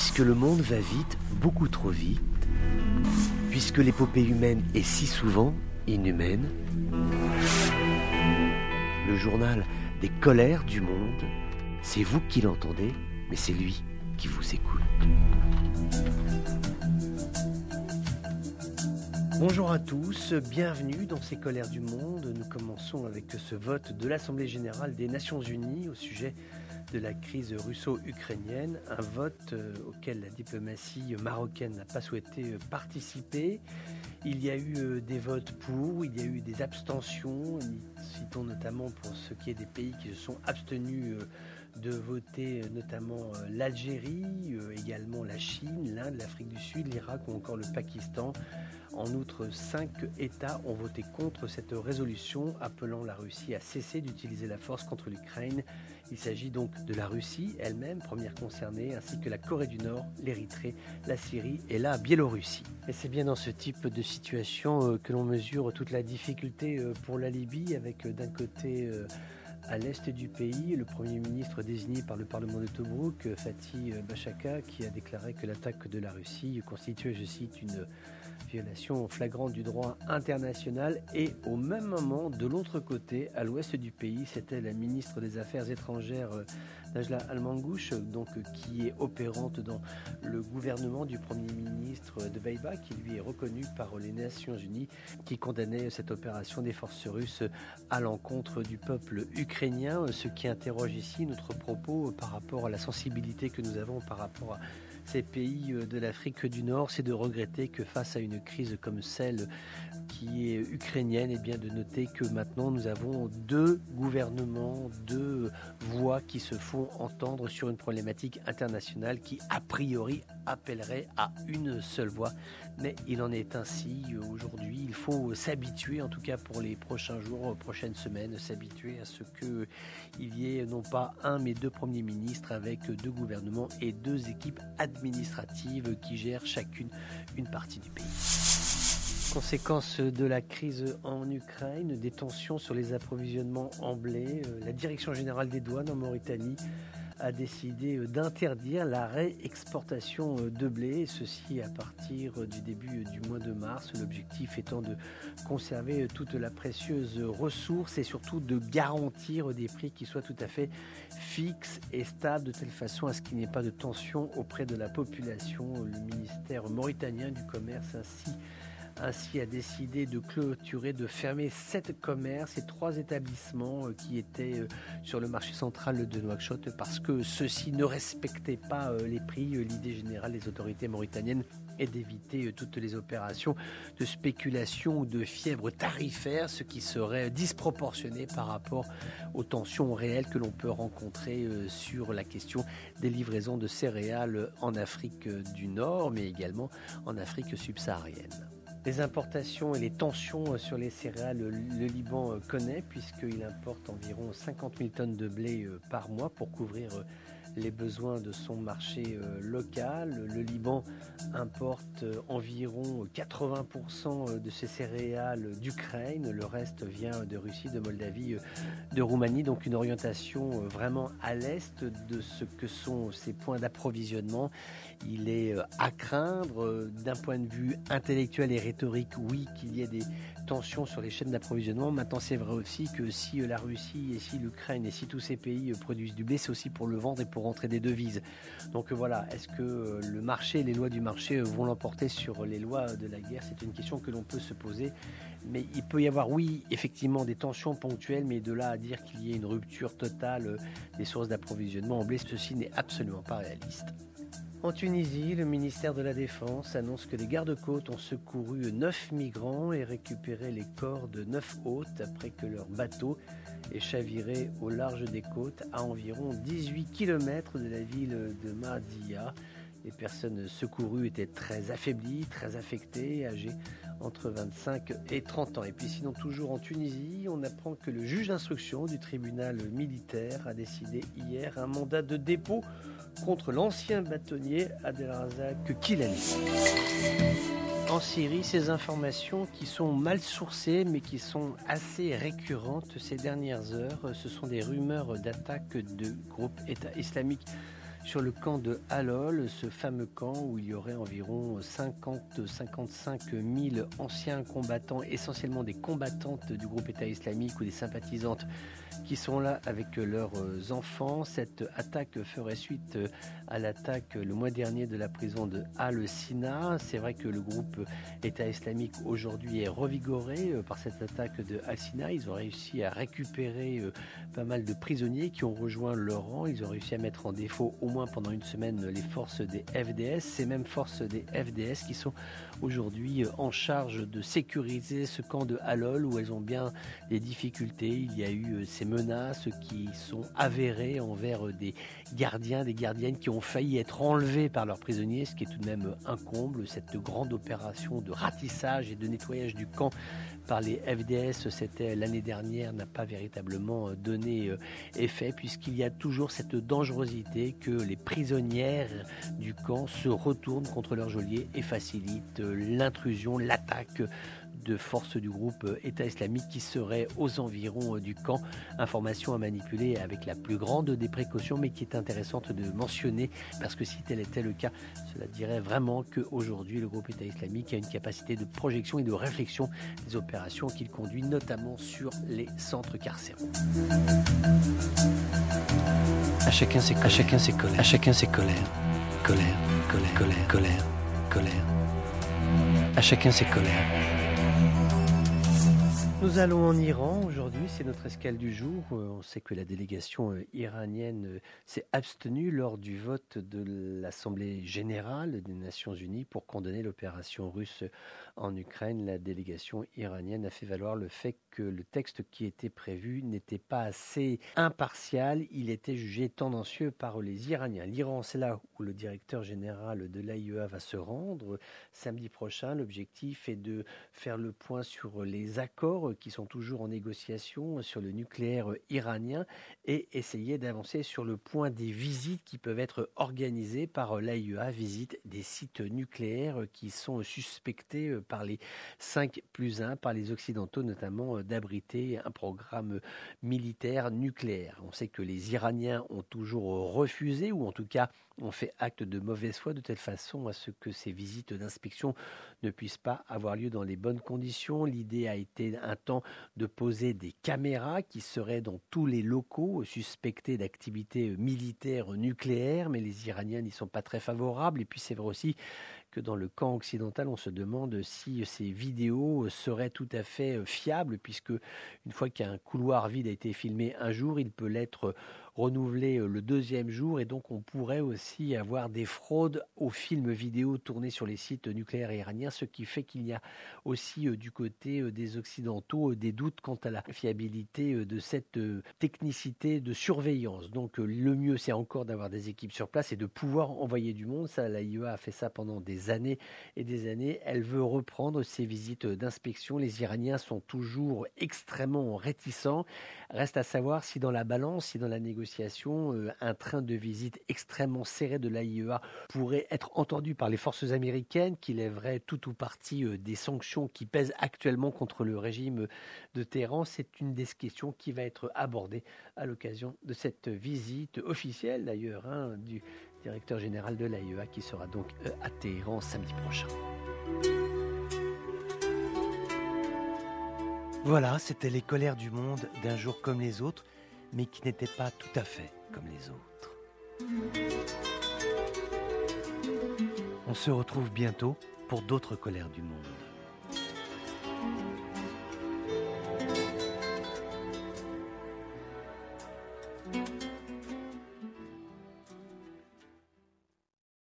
Puisque le monde va vite, beaucoup trop vite, puisque l'épopée humaine est si souvent inhumaine, le journal des colères du monde, c'est vous qui l'entendez, mais c'est lui qui vous écoute. Bonjour à tous, bienvenue dans ces colères du monde. Nous commençons avec ce vote de l'Assemblée générale des Nations unies au sujet de la crise russo-ukrainienne, un vote euh, auquel la diplomatie marocaine n'a pas souhaité euh, participer. Il y a eu euh, des votes pour, il y a eu des abstentions, citons notamment pour ce qui est des pays qui se sont abstenus de voter notamment l'Algérie, également la Chine, l'Inde, l'Afrique du Sud, l'Irak ou encore le Pakistan. En outre, cinq États ont voté contre cette résolution appelant la Russie à cesser d'utiliser la force contre l'Ukraine. Il s'agit donc de la Russie elle-même, première concernée, ainsi que la Corée du Nord, l'Érythrée, la Syrie et la Biélorussie. Et c'est bien dans ce type de situation euh, que l'on mesure toute la difficulté euh, pour la Libye, avec euh, d'un côté à l'est du pays, le Premier ministre désigné par le Parlement de Tobruk, Fatih Bachaka, qui a déclaré que l'attaque de la Russie constituait, je cite, une violation flagrante du droit international. Et au même moment, de l'autre côté, à l'ouest du pays, c'était la ministre des Affaires étrangères euh, Najla Al-Mangouche, donc qui est opérante dans le gouvernement du Premier ministre de Beiba, qui lui est reconnu par les Nations Unies, qui condamnait cette opération des forces russes à l'encontre du peuple ukrainien, ce qui interroge ici notre propos par rapport à la sensibilité que nous avons par rapport à ces pays euh, de l'Afrique du Nord, c'est de regretter que face à une crise comme celle qui est ukrainienne, et eh bien de noter que maintenant nous avons deux gouvernements, deux voix qui se font entendre sur une problématique internationale qui a priori appellerait à une seule voix. Mais il en est ainsi aujourd'hui. Il faut s'habituer, en tout cas pour les prochains jours, prochaines semaines, s'habituer à ce qu'il y ait non pas un mais deux premiers ministres avec deux gouvernements et deux équipes administratives qui gèrent chacune une partie du pays. Conséquence de la crise en Ukraine, des tensions sur les approvisionnements en blé, euh, la Direction générale des douanes en Mauritanie a décidé euh, d'interdire la réexportation euh, de blé, ceci à partir euh, du début du mois de mars, l'objectif étant de conserver toute la précieuse ressource et surtout de garantir des prix qui soient tout à fait fixes et stables de telle façon à ce qu'il n'y ait pas de tension auprès de la population. Le ministère mauritanien du commerce ainsi ainsi a décidé de clôturer, de fermer sept commerces et trois établissements euh, qui étaient euh, sur le marché central de Nouakchott parce que ceux-ci ne respectaient pas euh, les prix. L'idée générale des autorités mauritaniennes est d'éviter toutes les opérations de spéculation ou de fièvre tarifaire, ce qui serait disproportionné par rapport aux tensions réelles que l'on peut rencontrer sur la question des livraisons de céréales en Afrique du Nord, mais également en Afrique subsaharienne. Les importations et les tensions euh, sur les céréales, le Liban euh, connaît puisqu'il importe environ 50 000 tonnes de blé euh, par mois pour couvrir les besoins de son marché local. Le Liban importe environ 80% de ses céréales d'Ukraine, le reste vient de Russie, de Moldavie, de Roumanie, donc une orientation vraiment à l'est de ce que sont ces points d'approvisionnement. Il est euh, à craindre euh, d'un point de vue intellectuel et rhétorique, oui, qu'il y ait des tensions sur les chaînes d'approvisionnement. Maintenant, c'est vrai aussi que si euh, la Russie et si l'Ukraine et si tous ces pays produisent du blé, c'est aussi pour le vendre et pour rentrer des devises. Donc voilà, est-ce que le marché, les lois du marché vont l'emporter sur les lois de la guerre? C'est une question que l'on peut se poser. Mais il peut y avoir, oui, effectivement, des tensions ponctuelles, mais de là à dire qu'il y ait une rupture totale des sources d'approvisionnement en blé, ceci n'est absolument pas réaliste. En Tunisie, le ministère de la Défense annonce que les gardes-côtes ont secouru 9 migrants et récupéré les corps de 9 hôtes après que leur bateau ait chaviré au large des côtes à environ 18 km de la ville de Mahdia. Les personnes secourues étaient très affaiblies, très affectées, âgées entre 25 et 30 ans. Et puis sinon, toujours en Tunisie, on apprend que le juge d'instruction du tribunal militaire a décidé hier un mandat de dépôt contre l'ancien bâtonnier Abdelrazak Kilani. En Syrie, ces informations qui sont mal sourcées mais qui sont assez récurrentes ces dernières heures, ce sont des rumeurs d'attaques de groupes État islamique sur le camp de Halol, ce fameux camp où il y aurait environ 50-55 000 anciens combattants, essentiellement des combattantes du groupe État islamique ou des sympathisantes qui sont là avec leurs enfants. Cette attaque ferait suite à l'attaque le mois dernier de la prison de Al-Sina. C'est vrai que le groupe État islamique aujourd'hui est revigoré euh, par cette attaque de Al-Sina. Ils ont réussi à récupérer euh, pas mal de prisonniers qui ont rejoint leur rang. Ils ont réussi à mettre en défaut au moins pendant une semaine les forces des FDS. Ces mêmes forces des FDS qui sont aujourd'hui euh, en charge de sécuriser ce camp de Halol où elles ont bien des difficultés. Il y a eu ces menaces qui sont avérées envers des gardiens, des gardiennes qui ont failli être enlevés par leurs prisonniers, ce qui est tout de même un comble. Cette grande opération de ratissage et de nettoyage du camp par les FDS, c'était l'année dernière, n'a pas véritablement donné euh, effet, puisqu'il y a toujours cette dangerosité que les prisonnières du camp se retournent contre leur geôlier et facilitent l'intrusion, l'attaque de forces du groupe État islamique qui seraient aux environs du camp. Information à manipuler avec la plus grande des précautions, mais qui est intéressante de mentionner parce que si tel était le cas, cela dirait vraiment qu'aujourd'hui le groupe État islamique a une capacité de projection et de réflexion des opérations qu'il conduit, notamment sur les centres carcéraux. À chacun ses, à chacun ses colères, à chacun ses colères, colère, colère, colère, colère, colère. À chacun ses colères. Nous allons en Iran aujourd'hui, c'est notre escale du jour. Euh, on sait que la délégation euh, iranienne euh, s'est abstenue lors du vote de l'Assemblée générale des Nations unies pour condamner l'opération russe en Ukraine. La délégation iranienne a fait valoir le fait que le texte qui était prévu n'était pas assez impartial, il était jugé tendancieux par les Iraniens. L'Iran, c'est là où le directeur général de l'AIEA va se rendre samedi prochain. L'objectif est de faire le point sur les accords qui sont toujours en négociation sur le nucléaire iranien et essayer d'avancer sur le point des visites qui peuvent être organisées par l'AIEA, visite des sites nucléaires qui sont suspectés par les 5 plus 1, par les Occidentaux notamment, d'abriter un programme militaire nucléaire. On sait que les Iraniens ont toujours refusé, ou en tout cas ont fait acte de mauvaise foi de telle façon à ce que ces visites d'inspection ne puissent pas avoir lieu dans les bonnes conditions. L'idée a été un temps de poser des caméras qui seraient dans tous les locaux suspectés d'activités militaires nucléaires, mais les Iraniens n'y sont pas très favorables. Et puis c'est vrai aussi que dans le camp occidental, on se demande si ces vidéos seraient tout à fait fiables, puisque une fois qu'un couloir vide a été filmé un jour, il peut l'être renouvelé le deuxième jour, et donc on pourrait aussi avoir des fraudes aux films vidéo tournés sur les sites nucléaires iraniens, ce qui fait qu'il y a aussi du côté des Occidentaux des doutes quant à la fiabilité de cette technicité de surveillance. Donc le mieux, c'est encore d'avoir des équipes sur place et de pouvoir envoyer du monde. Ça, l'AIEA a fait ça pendant des années et des années. Elle veut reprendre ses visites d'inspection. Les Iraniens sont toujours extrêmement réticents. Reste à savoir si dans la balance, si dans la négociation, euh, un train de visite extrêmement serré de l'AIEA pourrait être entendu par les forces américaines, qui lèveraient tout ou partie euh, des sanctions qui pèsent actuellement contre le régime de Téhéran. C'est une des questions qui va être abordée à l'occasion de cette visite officielle d'ailleurs hein, du directeur général de l'AIEA, qui sera donc euh, à Téhéran samedi prochain. Voilà, c'était les colères du monde d'un jour comme les autres, mais qui n'étaient pas tout à fait comme les autres. On se retrouve bientôt pour d'autres colères du monde.